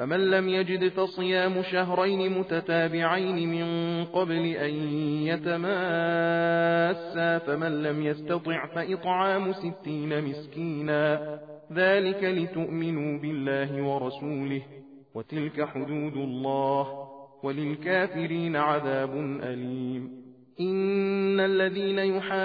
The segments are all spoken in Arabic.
فمن لم يجد فصيام شهرين متتابعين من قبل أن يتماسا فمن لم يستطع فإطعام ستين مسكينا. ذلك لتؤمنوا بالله ورسوله. وتلك حدود الله. وللكافرين عذاب أليم. إن الذين يحادون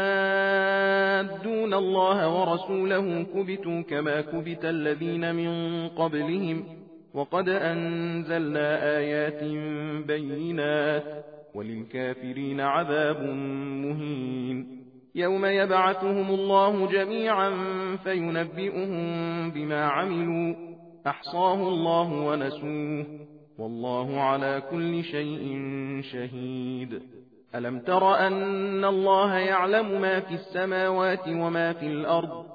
الله ورسوله كبتوا كما كبت الذين من قبلهم. وقد أنزلنا آيات بينات وللكافرين عذاب مهين. يوم يبعثهم الله جميعا فينبئهم بما عملوا. أحصاه الله ونسوه. والله على كل شيء شهيد. ألم تر أن الله يعلم ما في السماوات وما في الأرض؟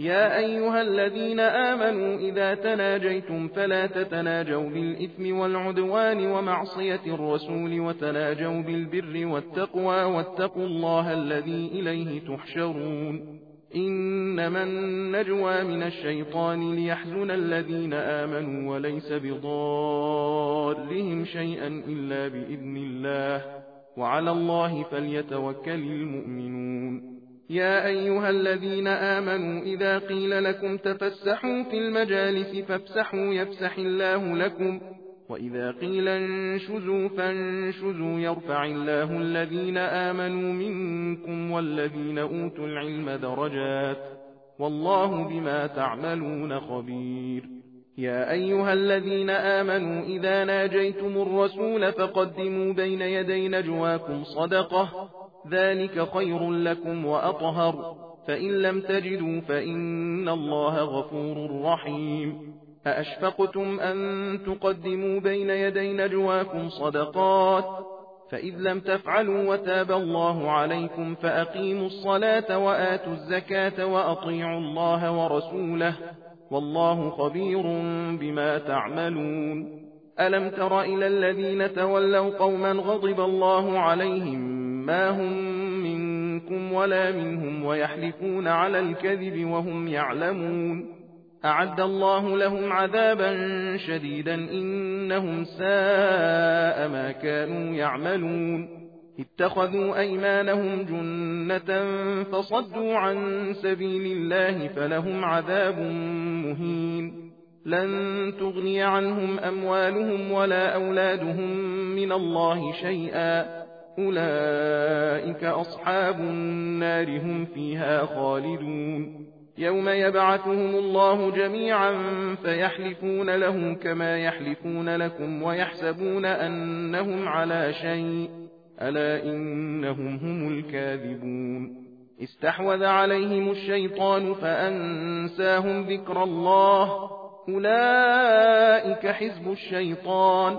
يا أيها الذين آمنوا إذا تناجيتم فلا تتناجوا بالإثم والعدوان ومعصية الرسول وتناجوا بالبر والتقوى واتقوا الله الذي إليه تحشرون. إنما النجوى من الشيطان ليحزن الذين آمنوا وليس بضارهم شيئا إلا بإذن الله. وعلى الله فليتوكل المؤمنون. يا أيها الذين آمنوا إذا قيل لكم تفسحوا في المجالس فافسحوا يفسح الله لكم. وإذا قيل انشزوا فانشزوا يرفع الله الذين آمنوا منكم والذين أوتوا العلم درجات. والله بما تعملون خبير. يا أيها الذين آمنوا إذا ناجيتم الرسول فقدموا بين يدي نجواكم صدقة. ذلك خير لكم وأطهر فإن لم تجدوا فإن الله غفور رحيم أأشفقتم أن تقدموا بين يدي نجواكم صدقات فإذ لم تفعلوا وتاب الله عليكم فأقيموا الصلاة وآتوا الزكاة وأطيعوا الله ورسوله والله خبير بما تعملون ألم تر إلى الذين تولوا قوما غضب الله عليهم ما هم منكم ولا منهم ويحلفون على الكذب وهم يعلمون. أعد الله لهم عذابا شديدا إنهم ساء ما كانوا يعملون. اتخذوا أيمانهم جنة فصدوا عن سبيل الله فلهم عذاب مهين. لن تغني عنهم أموالهم ولا أولادهم من الله شيئا. أولئك أصحاب النار هم فيها خالدون يوم يبعثهم الله جميعا فيحلفون له كما يحلفون لكم ويحسبون أنهم على شيء ألا إنهم هم الكاذبون استحوذ عليهم الشيطان فأنساهم ذكر الله أولئك حزب الشيطان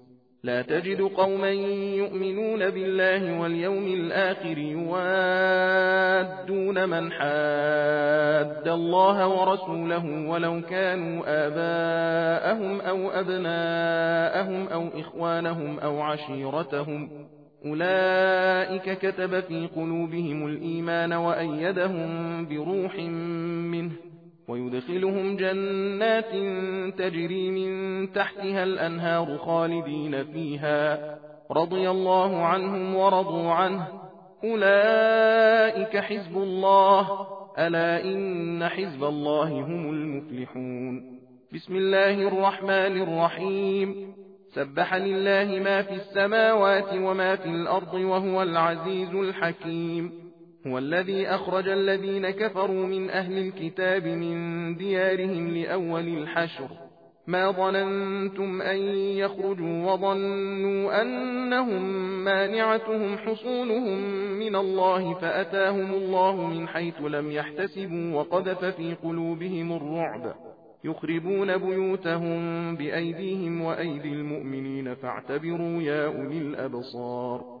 لا تجد قوما يؤمنون بالله واليوم الآخر يوادون من حاد الله ورسوله ولو كانوا آباءهم أو أبناءهم أو إخوانهم أو عشيرتهم. أولئك كتب في قلوبهم الإيمان وأيدهم بروح منه. ويدخلهم جنات تجري من تحتها الأنهار خالدين فيها. رضي الله عنهم ورضوا عنه. أولئك حزب الله. ألا إن حزب الله هم المفلحون. بسم الله الرحمن الرحيم. سبح لله ما في السماوات وما في الأرض وهو العزيز الحكيم. هو الذي أخرج الذين كفروا من أهل الكتاب من ديارهم لأول الحشر. ما ظننتم أن يخرجوا وظنوا أنهم مانعتهم حصولهم من الله فأتاهم الله من حيث لم يحتسبوا وقذف في قلوبهم الرعب. يخربون بيوتهم بأيديهم وأيدي المؤمنين فاعتبروا يا أولي الأبصار.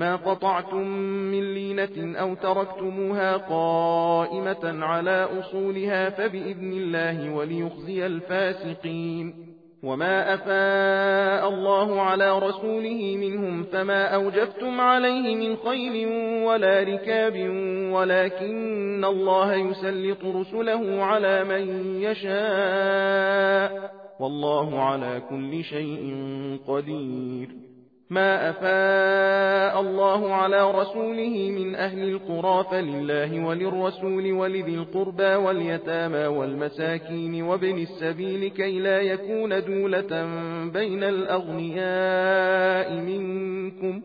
ما قطعتم من لينة أو تركتموها قائمة على أصولها فبإذن الله وليخزي الفاسقين. وما أفاء الله على رسوله منهم فما أوجفتم عليه من خيل ولا ركاب ولكن الله يسلط رسله على من يشاء. والله على كل شيء قدير. ما أفاء الله على رسوله من أهل القرى فلله وللرسول ولذي القربى واليتامى والمساكين وابن السبيل كي لا يكون دولة بين الأغنياء منكم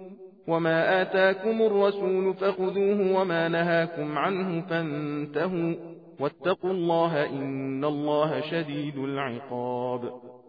وما آتاكم الرسول فخذوه وما نهاكم عنه فانتهوا واتقوا الله إن الله شديد العقاب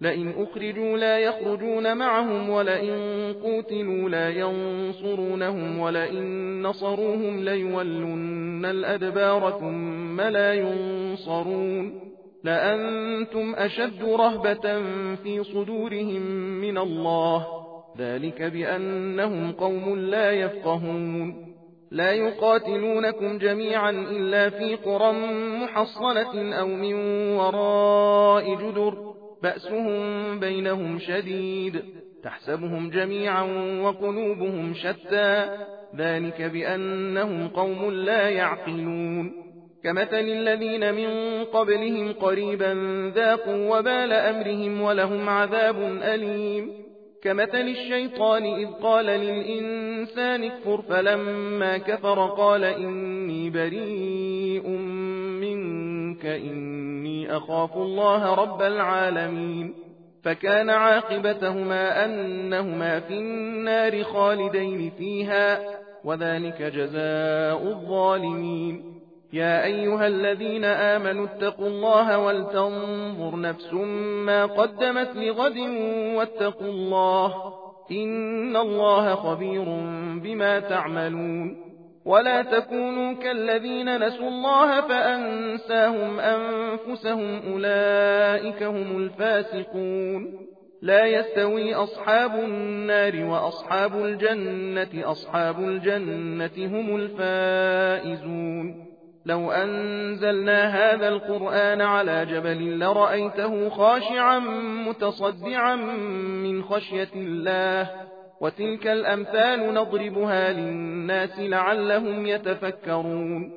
لئن أخرجوا لا يخرجون معهم ولئن قوتلوا لا ينصرونهم ولئن نصروهم ليولن الأدبار ثم لا ينصرون لأنتم أشد رهبة في صدورهم من الله ذلك بأنهم قوم لا يفقهون لا يقاتلونكم جميعا إلا في قرى محصنة أو من وراء جدر بأسهم بينهم شديد تحسبهم جميعا وقلوبهم شتى ذلك بأنهم قوم لا يعقلون. كمثل الذين من قبلهم قريبا ذاقوا وبال أمرهم ولهم عذاب أليم. كمثل الشيطان إذ قال للإنسان اكفر فلما كفر قال إني بريء منك إني أخاف الله رب العالمين فكان عاقبتهما أنهما في النار خالدين فيها وذلك جزاء الظالمين. يا أيها الذين آمنوا اتقوا الله ولتنظر نفس ما قدمت لغد واتقوا الله إن الله خبير بما تعملون. ولا تكونوا كالذين نسوا الله فأنساهم أنفسهم أولئك هم الفاسقون. لا يستوي أصحاب النار وأصحاب الجنة أصحاب الجنة هم الفائزون. لو أنزلنا هذا القرآن على جبل لرأيته خاشعا متصدعا من خشية الله. وتلك الأمثال نضربها للناس لعلهم يتفكرون.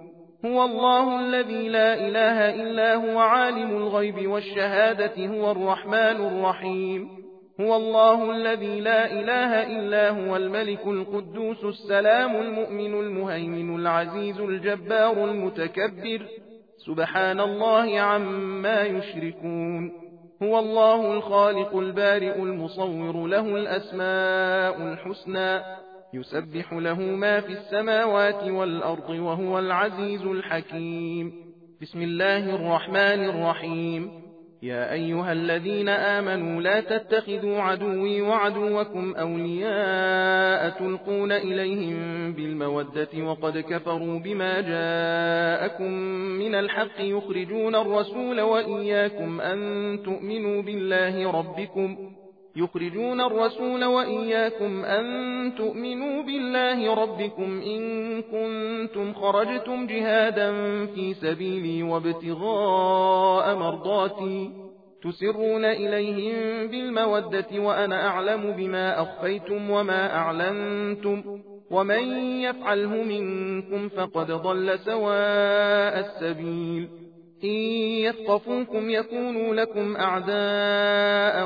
هو الله الذي لا إله إلا هو عالم الغيب والشهادة هو الرحمن الرحيم. هو الله الذي لا إله إلا هو الملك القدوس السلام المؤمن المهيمن العزيز الجبار المتكبر. سبحان الله عما يشركون. هو الله الخالق البارئ المصور له الأسماء الحسنى يسبح له ما في السماوات والأرض وهو العزيز الحكيم. بسم الله الرحمن الرحيم. يا أيها الذين آمنوا لا تتخذوا عدوي وعدوكم أولياء تلقون إليهم بالمودة وقد كفروا بما جاءكم من الحق يخرجون الرسول وإياكم أن تؤمنوا بالله ربكم يخرجون الرسول وإياكم أن تؤمنوا بالله ربكم إن كنتم خرجتم جهادا في سبيلي وابتغاء مرضاتي تسرون إليهم بالمودة وأنا أعلم بما أخفيتم وما أعلنتم ومن يفعله منكم فقد ضل سواء السبيل إن يثقفوكم يكونوا لكم أعداء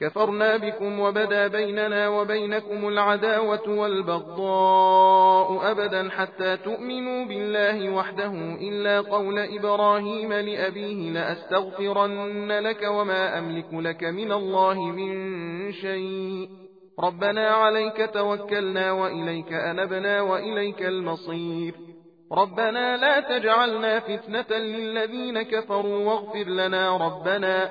كفرنا بكم وبدا بيننا وبينكم العداوة والبغضاء أبدا حتى تؤمنوا بالله وحده إلا قول إبراهيم لأبيه لأستغفرن لك وما أملك لك من الله من شيء. ربنا عليك توكلنا وإليك أنبنا وإليك المصير. ربنا لا تجعلنا فتنة للذين كفروا واغفر لنا ربنا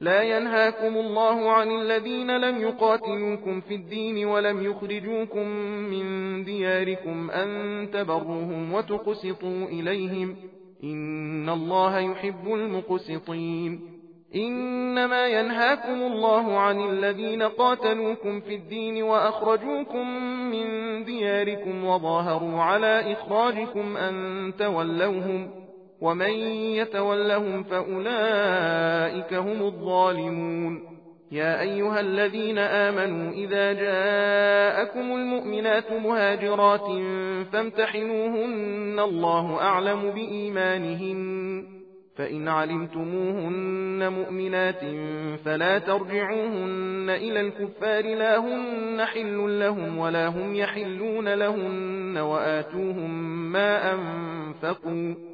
لا ينهاكم الله عن الذين لم يقاتلوكم في الدين ولم يخرجوكم من دياركم أن تبروهم وتقسطوا إليهم إن الله يحب المقسطين. إنما ينهاكم الله عن الذين قاتلوكم في الدين وأخرجوكم من دياركم وظاهروا على إخراجكم أن تولوهم ومن يتولهم فأولئك هم الظالمون. يا أيها الذين آمنوا إذا جاءكم المؤمنات مهاجرات فامتحنوهن الله أعلم بإيمانهن. فإن علمتموهن مؤمنات فلا ترجعوهن إلى الكفار لا هن حل لهم ولا هم يحلون لهن وآتوهم ما أنفقوا.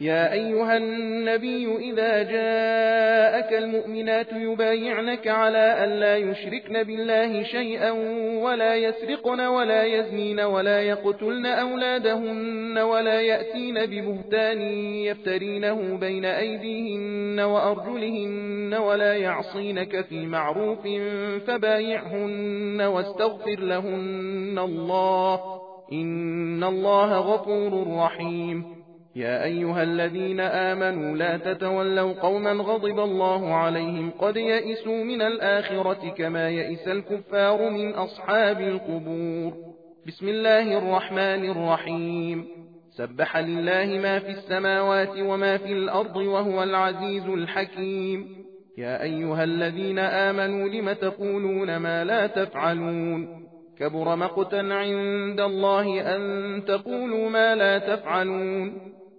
يا أيها النبي إذا جاءك المؤمنات يبايعنك على أن لا يشركن بالله شيئا ولا يسرقن ولا يزنين ولا يقتلن أولادهن ولا يأتين ببهتان يفترينه بين أيديهن وأرجلهن ولا يعصينك في معروف فبايعهن واستغفر لهن الله إن الله غفور رحيم يا أيها الذين آمنوا لا تتولوا قوما غضب الله عليهم قد يئسوا من الآخرة كما يئس الكفار من أصحاب القبور. بسم الله الرحمن الرحيم. سبح لله ما في السماوات وما في الأرض وهو العزيز الحكيم. يا أيها الذين آمنوا لم تقولون ما لا تفعلون؟ كبر مقتا عند الله أن تقولوا ما لا تفعلون.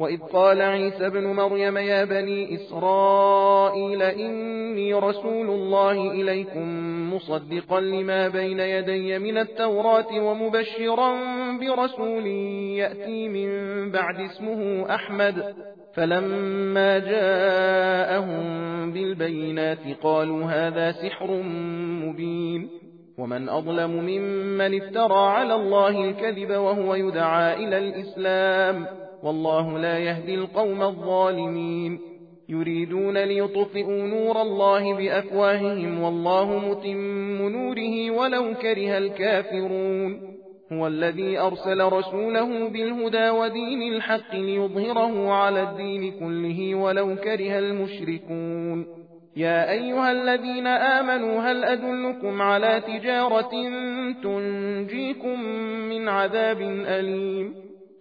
وإذ قال عيسى ابن مريم يا بني إسرائيل إني رسول الله إليكم مصدقا لما بين يدي من التوراة ومبشرا برسول يأتي من بعد اسمه أحمد فلما جاءهم بالبينات قالوا هذا سحر مبين ومن أظلم ممن افترى على الله الكذب وهو يدعى إلى الإسلام والله لا يهدي القوم الظالمين. يريدون ليطفئوا نور الله بأفواههم والله متم نوره ولو كره الكافرون. هو الذي أرسل رسوله بالهدى ودين الحق ليظهره على الدين كله ولو كره المشركون. يا أيها الذين آمنوا هل أدلكم على تجارة تنجيكم من عذاب أليم؟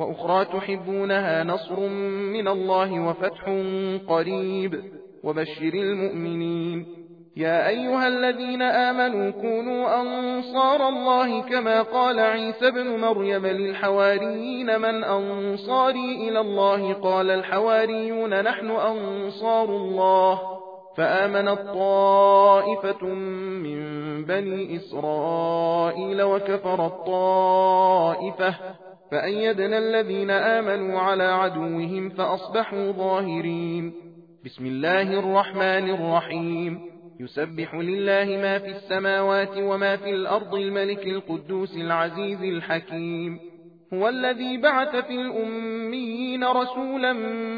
وأخرى تحبونها نصر من الله وفتح قريب. وبشر المؤمنين. يا أيها الذين آمنوا كونوا أنصار الله كما قال عيسى بن مريم للحواريين من أنصاري إلى الله؟ قال الحواريون نحن أنصار الله. فآمنت طائفة من بني إسرائيل وكفر الطائفة. فأيدنا الذين آمنوا على عدوهم فأصبحوا ظاهرين. بسم الله الرحمن الرحيم. يسبح لله ما في السماوات وما في الأرض الملك القدوس العزيز الحكيم. هو الذي بعث في الأميين رسولا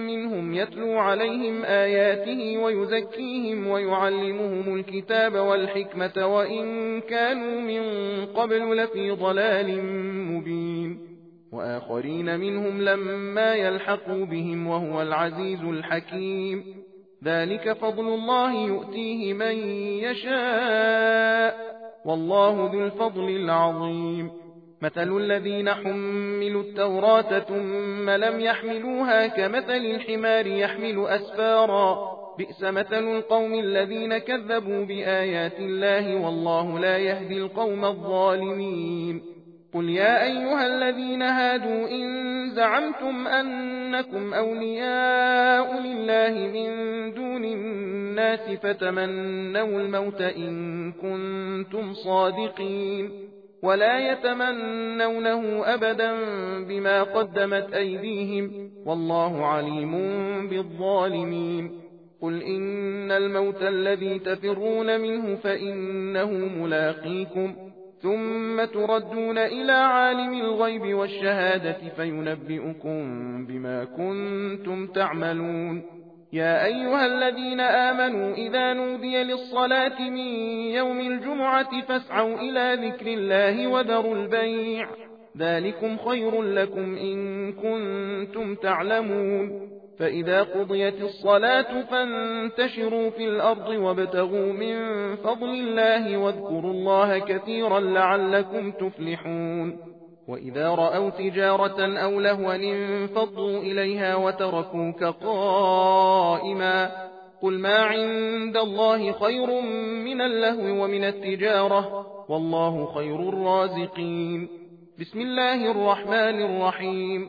منهم يتلو عليهم آياته ويزكيهم ويعلمهم الكتاب والحكمة وإن كانوا من قبل لفي ضلال مبين. وآخرين منهم لما يلحقوا بهم وهو العزيز الحكيم. ذلك فضل الله يؤتيه من يشاء. والله ذو الفضل العظيم. مثل الذين حملوا التوراة ثم لم يحملوها كمثل الحمار يحمل أسفارا. بئس مثل القوم الذين كذبوا بآيات الله والله لا يهدي القوم الظالمين. قل يا أيها الذين هادوا إن زعمتم أنكم أولياء لله من دون الناس فتمنوا الموت إن كنتم صادقين ولا يتمنونه أبدا بما قدمت أيديهم والله عليم بالظالمين قل إن الموت الذي تفرون منه فإنه ملاقيكم ثم تردون إلى عالم الغيب والشهادة فينبئكم بما كنتم تعملون. يا أيها الذين آمنوا إذا نودي للصلاة من يوم الجمعة فاسعوا إلى ذكر الله وذروا البيع. ذلكم خير لكم إن كنتم تعلمون. فإذا قضيت الصلاة فانتشروا في الأرض وابتغوا من فضل الله واذكروا الله كثيرا لعلكم تفلحون. وإذا رأوا تجارة أو لهوا انفضوا إليها وتركوك قائما. قل ما عند الله خير من اللهو ومن التجارة والله خير الرازقين. بسم الله الرحمن الرحيم.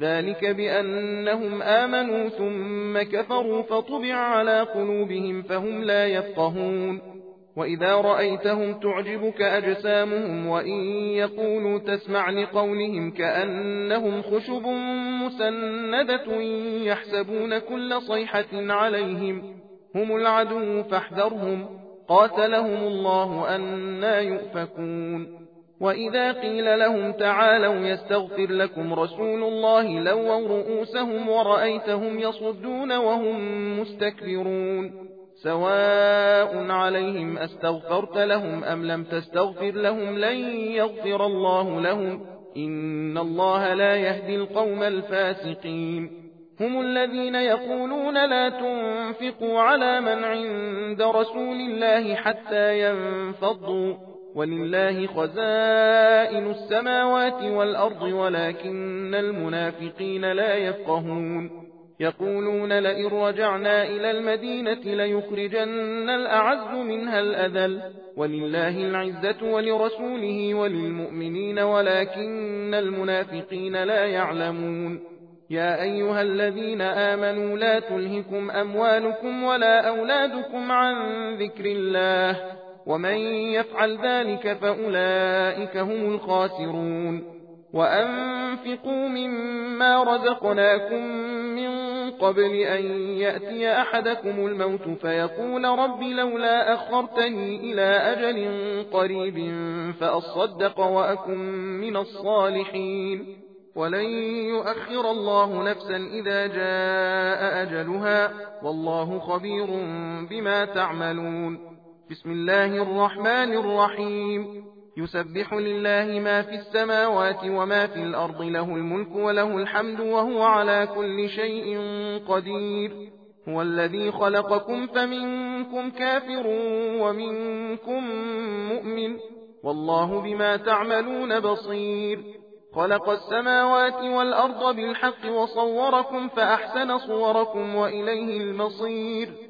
ذلك بأنهم آمنوا ثم كفروا فطبع على قلوبهم فهم لا يفقهون وإذا رأيتهم تعجبك أجسامهم وإن يقولوا تسمع لقولهم كأنهم خشب مسندة يحسبون كل صيحة عليهم هم العدو فاحذرهم قاتلهم الله أنا يؤفكون وإذا قيل لهم تعالوا يستغفر لكم رسول الله لووا رؤوسهم ورأيتهم يصدون وهم مستكبرون سواء عليهم أستغفرت لهم أم لم تستغفر لهم لن يغفر الله لهم إن الله لا يهدي القوم الفاسقين هم الذين يقولون لا تنفقوا على من عند رسول الله حتى ينفضوا ولله خزائن السماوات والأرض ولكن المنافقين لا يفقهون. يقولون لئن رجعنا إلى المدينة ليخرجن الأعز منها الأذل. ولله العزة ولرسوله وللمؤمنين ولكن المنافقين لا يعلمون. يا أيها الذين آمنوا لا تلهكم أموالكم ولا أولادكم عن ذكر الله. ومن يفعل ذلك فأولئك هم الخاسرون. وأنفقوا مما رزقناكم من قبل أن يأتي أحدكم الموت فيقول رب لولا أخرتني إلى أجل قريب فأصدق وأكن من الصالحين. ولن يؤخر الله نفسا إذا جاء أجلها والله خبير بما تعملون. بسم الله الرحمن الرحيم. يسبح لله ما في السماوات وما في الأرض له الملك وله الحمد وهو على كل شيء قدير. هو الذي خلقكم فمنكم كافر ومنكم مؤمن. والله بما تعملون بصير. خلق السماوات والأرض بالحق وصوركم فأحسن صوركم وإليه المصير.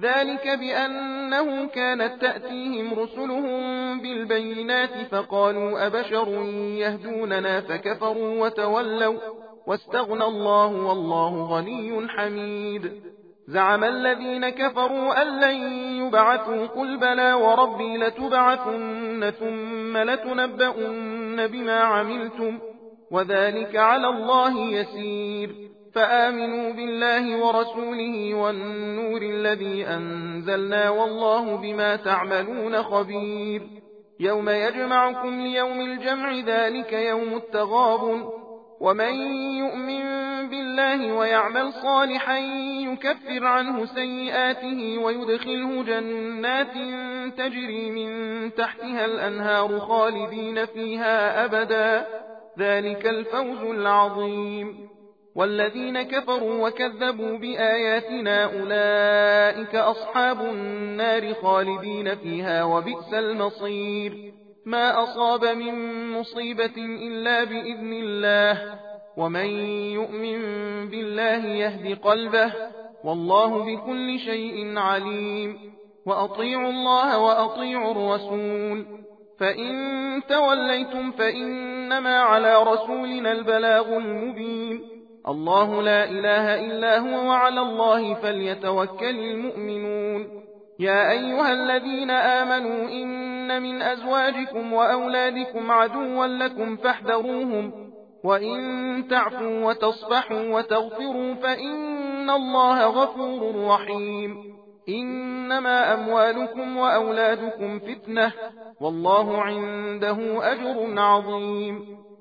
ذلك بأنه كانت تأتيهم رسلهم بالبينات فقالوا أبشر يهدوننا فكفروا وتولوا واستغنى الله والله غني حميد زعم الذين كفروا أن لن يبعثوا قل بلى وربي لتبعثن ثم لتنبؤن بما عملتم وذلك على الله يسير فآمنوا بالله ورسوله والنور الذي أنزلنا والله بما تعملون خبير. يوم يجمعكم ليوم الجمع ذلك يوم التغابن ومن يؤمن بالله ويعمل صالحا يكفر عنه سيئاته ويدخله جنات تجري من تحتها الأنهار خالدين فيها أبدا. ذلك الفوز العظيم. والذين كفروا وكذبوا بآياتنا أولئك أصحاب النار خالدين فيها وبئس المصير. ما أصاب من مصيبة إلا بإذن الله. ومن يؤمن بالله يهد قلبه. والله بكل شيء عليم. وأطيعوا الله وأطيعوا الرسول. فإن توليتم فإنما على رسولنا البلاغ المبين. الله لا إله إلا هو وعلى الله فليتوكل المؤمنون. يا أيها الذين آمنوا إن من أزواجكم وأولادكم عدوا لكم فاحذروهم وإن تعفوا وتصفحوا وتغفروا فإن الله غفور رحيم. إنما أموالكم وأولادكم فتنة والله عنده أجر عظيم.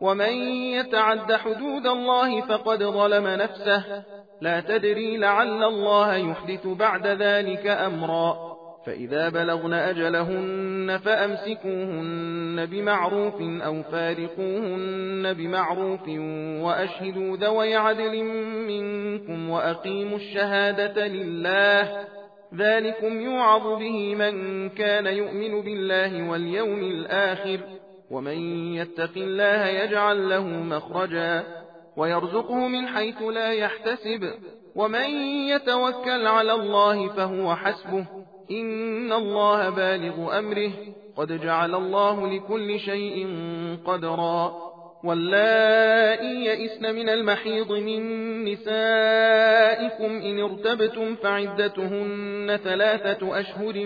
ومن يتعد حدود الله فقد ظلم نفسه. لا تدري لعل الله يحدث بعد ذلك أمرا. فإذا بلغن أجلهن فأمسكوهن بمعروف أو فارقوهن بمعروف وأشهدوا ذوي عدل منكم وأقيموا الشهادة لله. ذلكم يوعظ به من كان يؤمن بالله واليوم الآخر. ومن يتق الله يجعل له مخرجا ويرزقه من حيث لا يحتسب ومن يتوكل على الله فهو حسبه إن الله بالغ أمره قد جعل الله لكل شيء قدرا واللائي يئسن من المحيض من نسائكم إن ارتبتم فعدتهن ثلاثة أشهر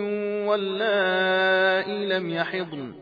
واللائي لم يحضن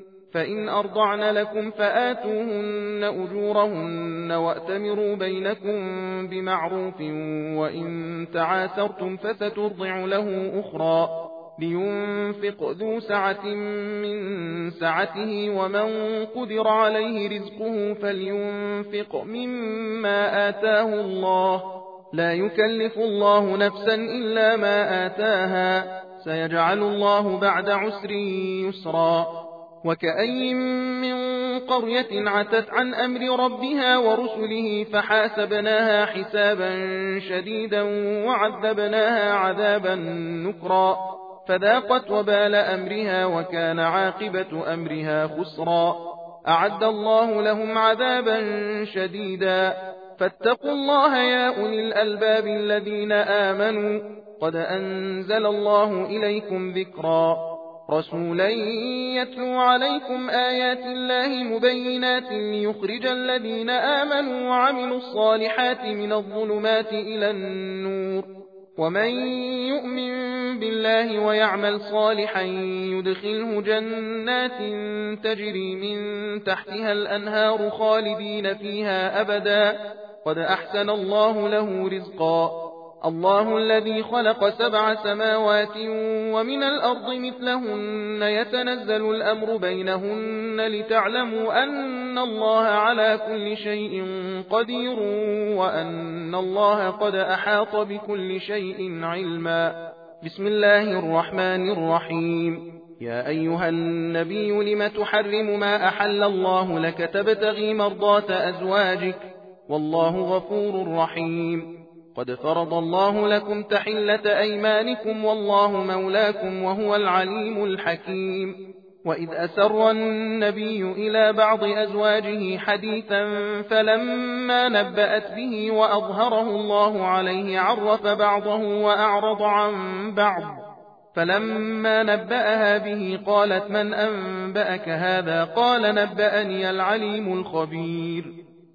فإن أرضعن لكم فآتوهن أجورهن وأتمروا بينكم بمعروف وإن تعاثرتم فسترضع له أخرى لينفق ذو سعة من سعته ومن قدر عليه رزقه فلينفق مما آتاه الله لا يكلف الله نفسا إلا ما آتاها سيجعل الله بعد عسر يسرا وكأي من قرية عتت عن أمر ربها ورسله فحاسبناها حسابا شديدا وعذبناها عذابا نكرا فذاقت وبال أمرها وكان عاقبة أمرها خسرا أعد الله لهم عذابا شديدا فاتقوا الله يا أولي الألباب الذين آمنوا قد أنزل الله إليكم ذكرا رسولا يتلو عليكم آيات الله مبينات ليخرج الذين آمنوا وعملوا الصالحات من الظلمات إلى النور. ومن يؤمن بالله ويعمل صالحا يدخله جنات تجري من تحتها الأنهار خالدين فيها أبدا. قد أحسن الله له رزقا. الله الذي خلق سبع سماوات ومن الأرض مثلهن يتنزل الأمر بينهن لتعلموا أن الله على كل شيء قدير وأن الله قد أحاط بكل شيء علما. بسم الله الرحمن الرحيم. يا أيها النبي لم تحرم ما أحل الله لك تبتغي مرضات أزواجك. والله غفور رحيم. قد فرض الله لكم تحلة أيمانكم والله مولاكم وهو العليم الحكيم. وإذ أسر النبي إلى بعض أزواجه حديثا فلما نبأت به وأظهره الله عليه عرف بعضه وأعرض عن بعض. فلما نبأها به قالت من أنبأك هذا؟ قال نبأني العليم الخبير.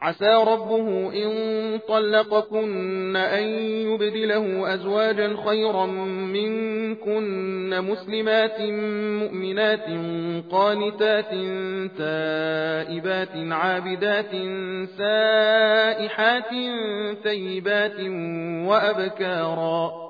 عسى ربه إن طلقكن أن يبدله أزواجا خيرا منكن مسلمات مؤمنات قانتات تائبات عابدات سائحات ثيبات وأبكارا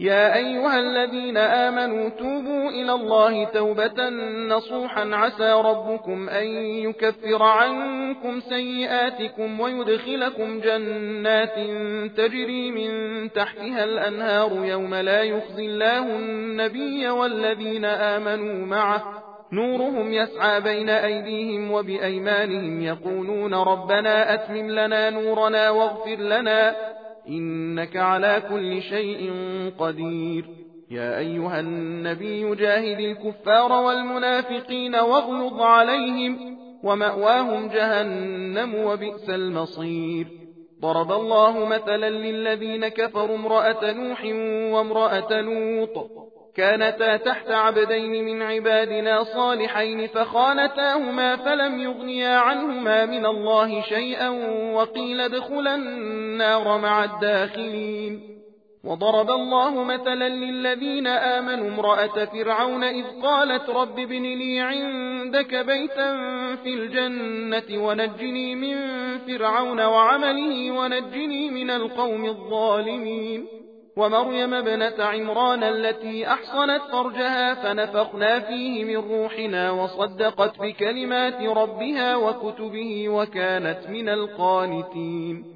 يا أيها الذين آمنوا توبوا إلى الله توبة نصوحا عسى ربكم أن يكفر عنكم سيئاتكم ويدخلكم جنات تجري من تحتها الأنهار يوم لا يخزي الله النبي والذين آمنوا معه. نورهم يسعى بين أيديهم وبأيمانهم يقولون ربنا أتمم لنا نورنا واغفر لنا إنك على كل شيء قدير. يا أيها النبي جاهد الكفار والمنافقين واغلظ عليهم ومأواهم جهنم وبئس المصير. ضرب الله مثلا للذين كفروا امرأة نوح وامرأة لوط. كانتا تحت عبدين من عبادنا صالحين فخانتاهما فلم يغنيا عنهما من الله شيئا وقيل ادخلا النار مع الداخلين. وضرب الله مثلا للذين آمنوا امرأة فرعون إذ قالت رب ابن لي عندك بيتا في الجنة ونجني من فرعون وعمله ونجني من القوم الظالمين. ومريم ابنة عمران التي أحصنت فرجها فنفخنا فيه من روحنا وصدقت بكلمات ربها وكتبه وكانت من القانتين.